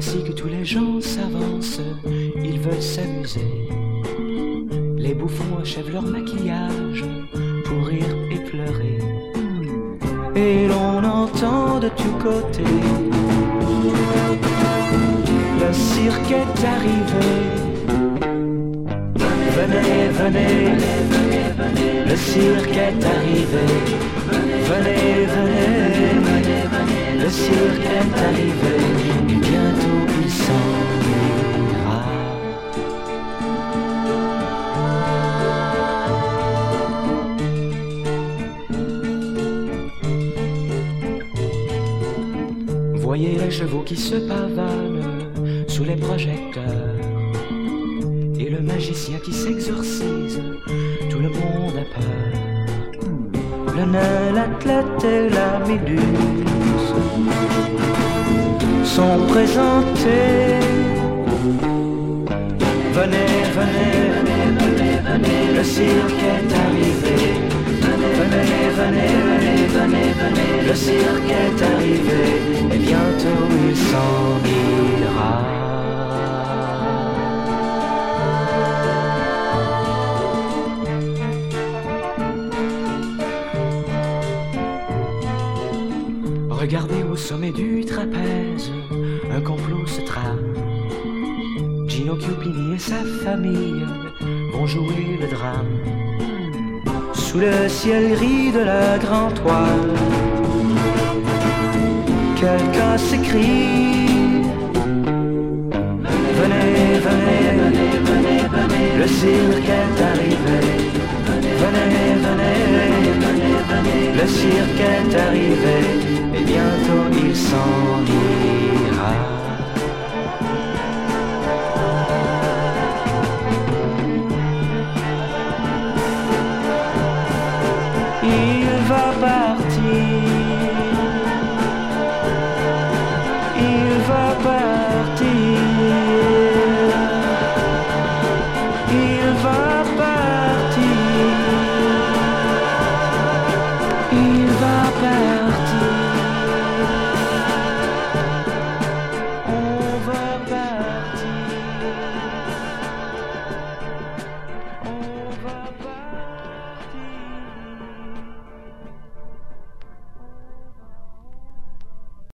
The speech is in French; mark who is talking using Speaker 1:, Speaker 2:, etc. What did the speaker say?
Speaker 1: voici que tous les gens s'avancent, ils veulent s'amuser. Les bouffons achèvent leur maquillage pour rire et pleurer. Et l'on entend de tous côtés le cirque est arrivé. Venez, venez, le cirque est arrivé. Venez, venez, le cirque est arrivé. Et bientôt il s'en ira. Voyez les chevaux qui se pavanent sous les projecteurs et le magicien qui s'exorcise, tout le monde a peur. Le nain, l'athlète et la méduse sont présentés. Venez, venez, venez, venez, le cirque est arrivé. Venez, venez, venez, venez, venez, le cirque est arrivé. Et bientôt il s'en Regardez au sommet du trapèze, un complot se trame. Gino Chiupini et sa famille vont jouer le drame. Sous le ciel gris de la grande toile, quelqu'un s'écrie. Venez, venez, venez, venez, venez, le cirque est arrivé. Venez, venez, venez, venez, le cirque est arrivé et bientôt il s'en ira.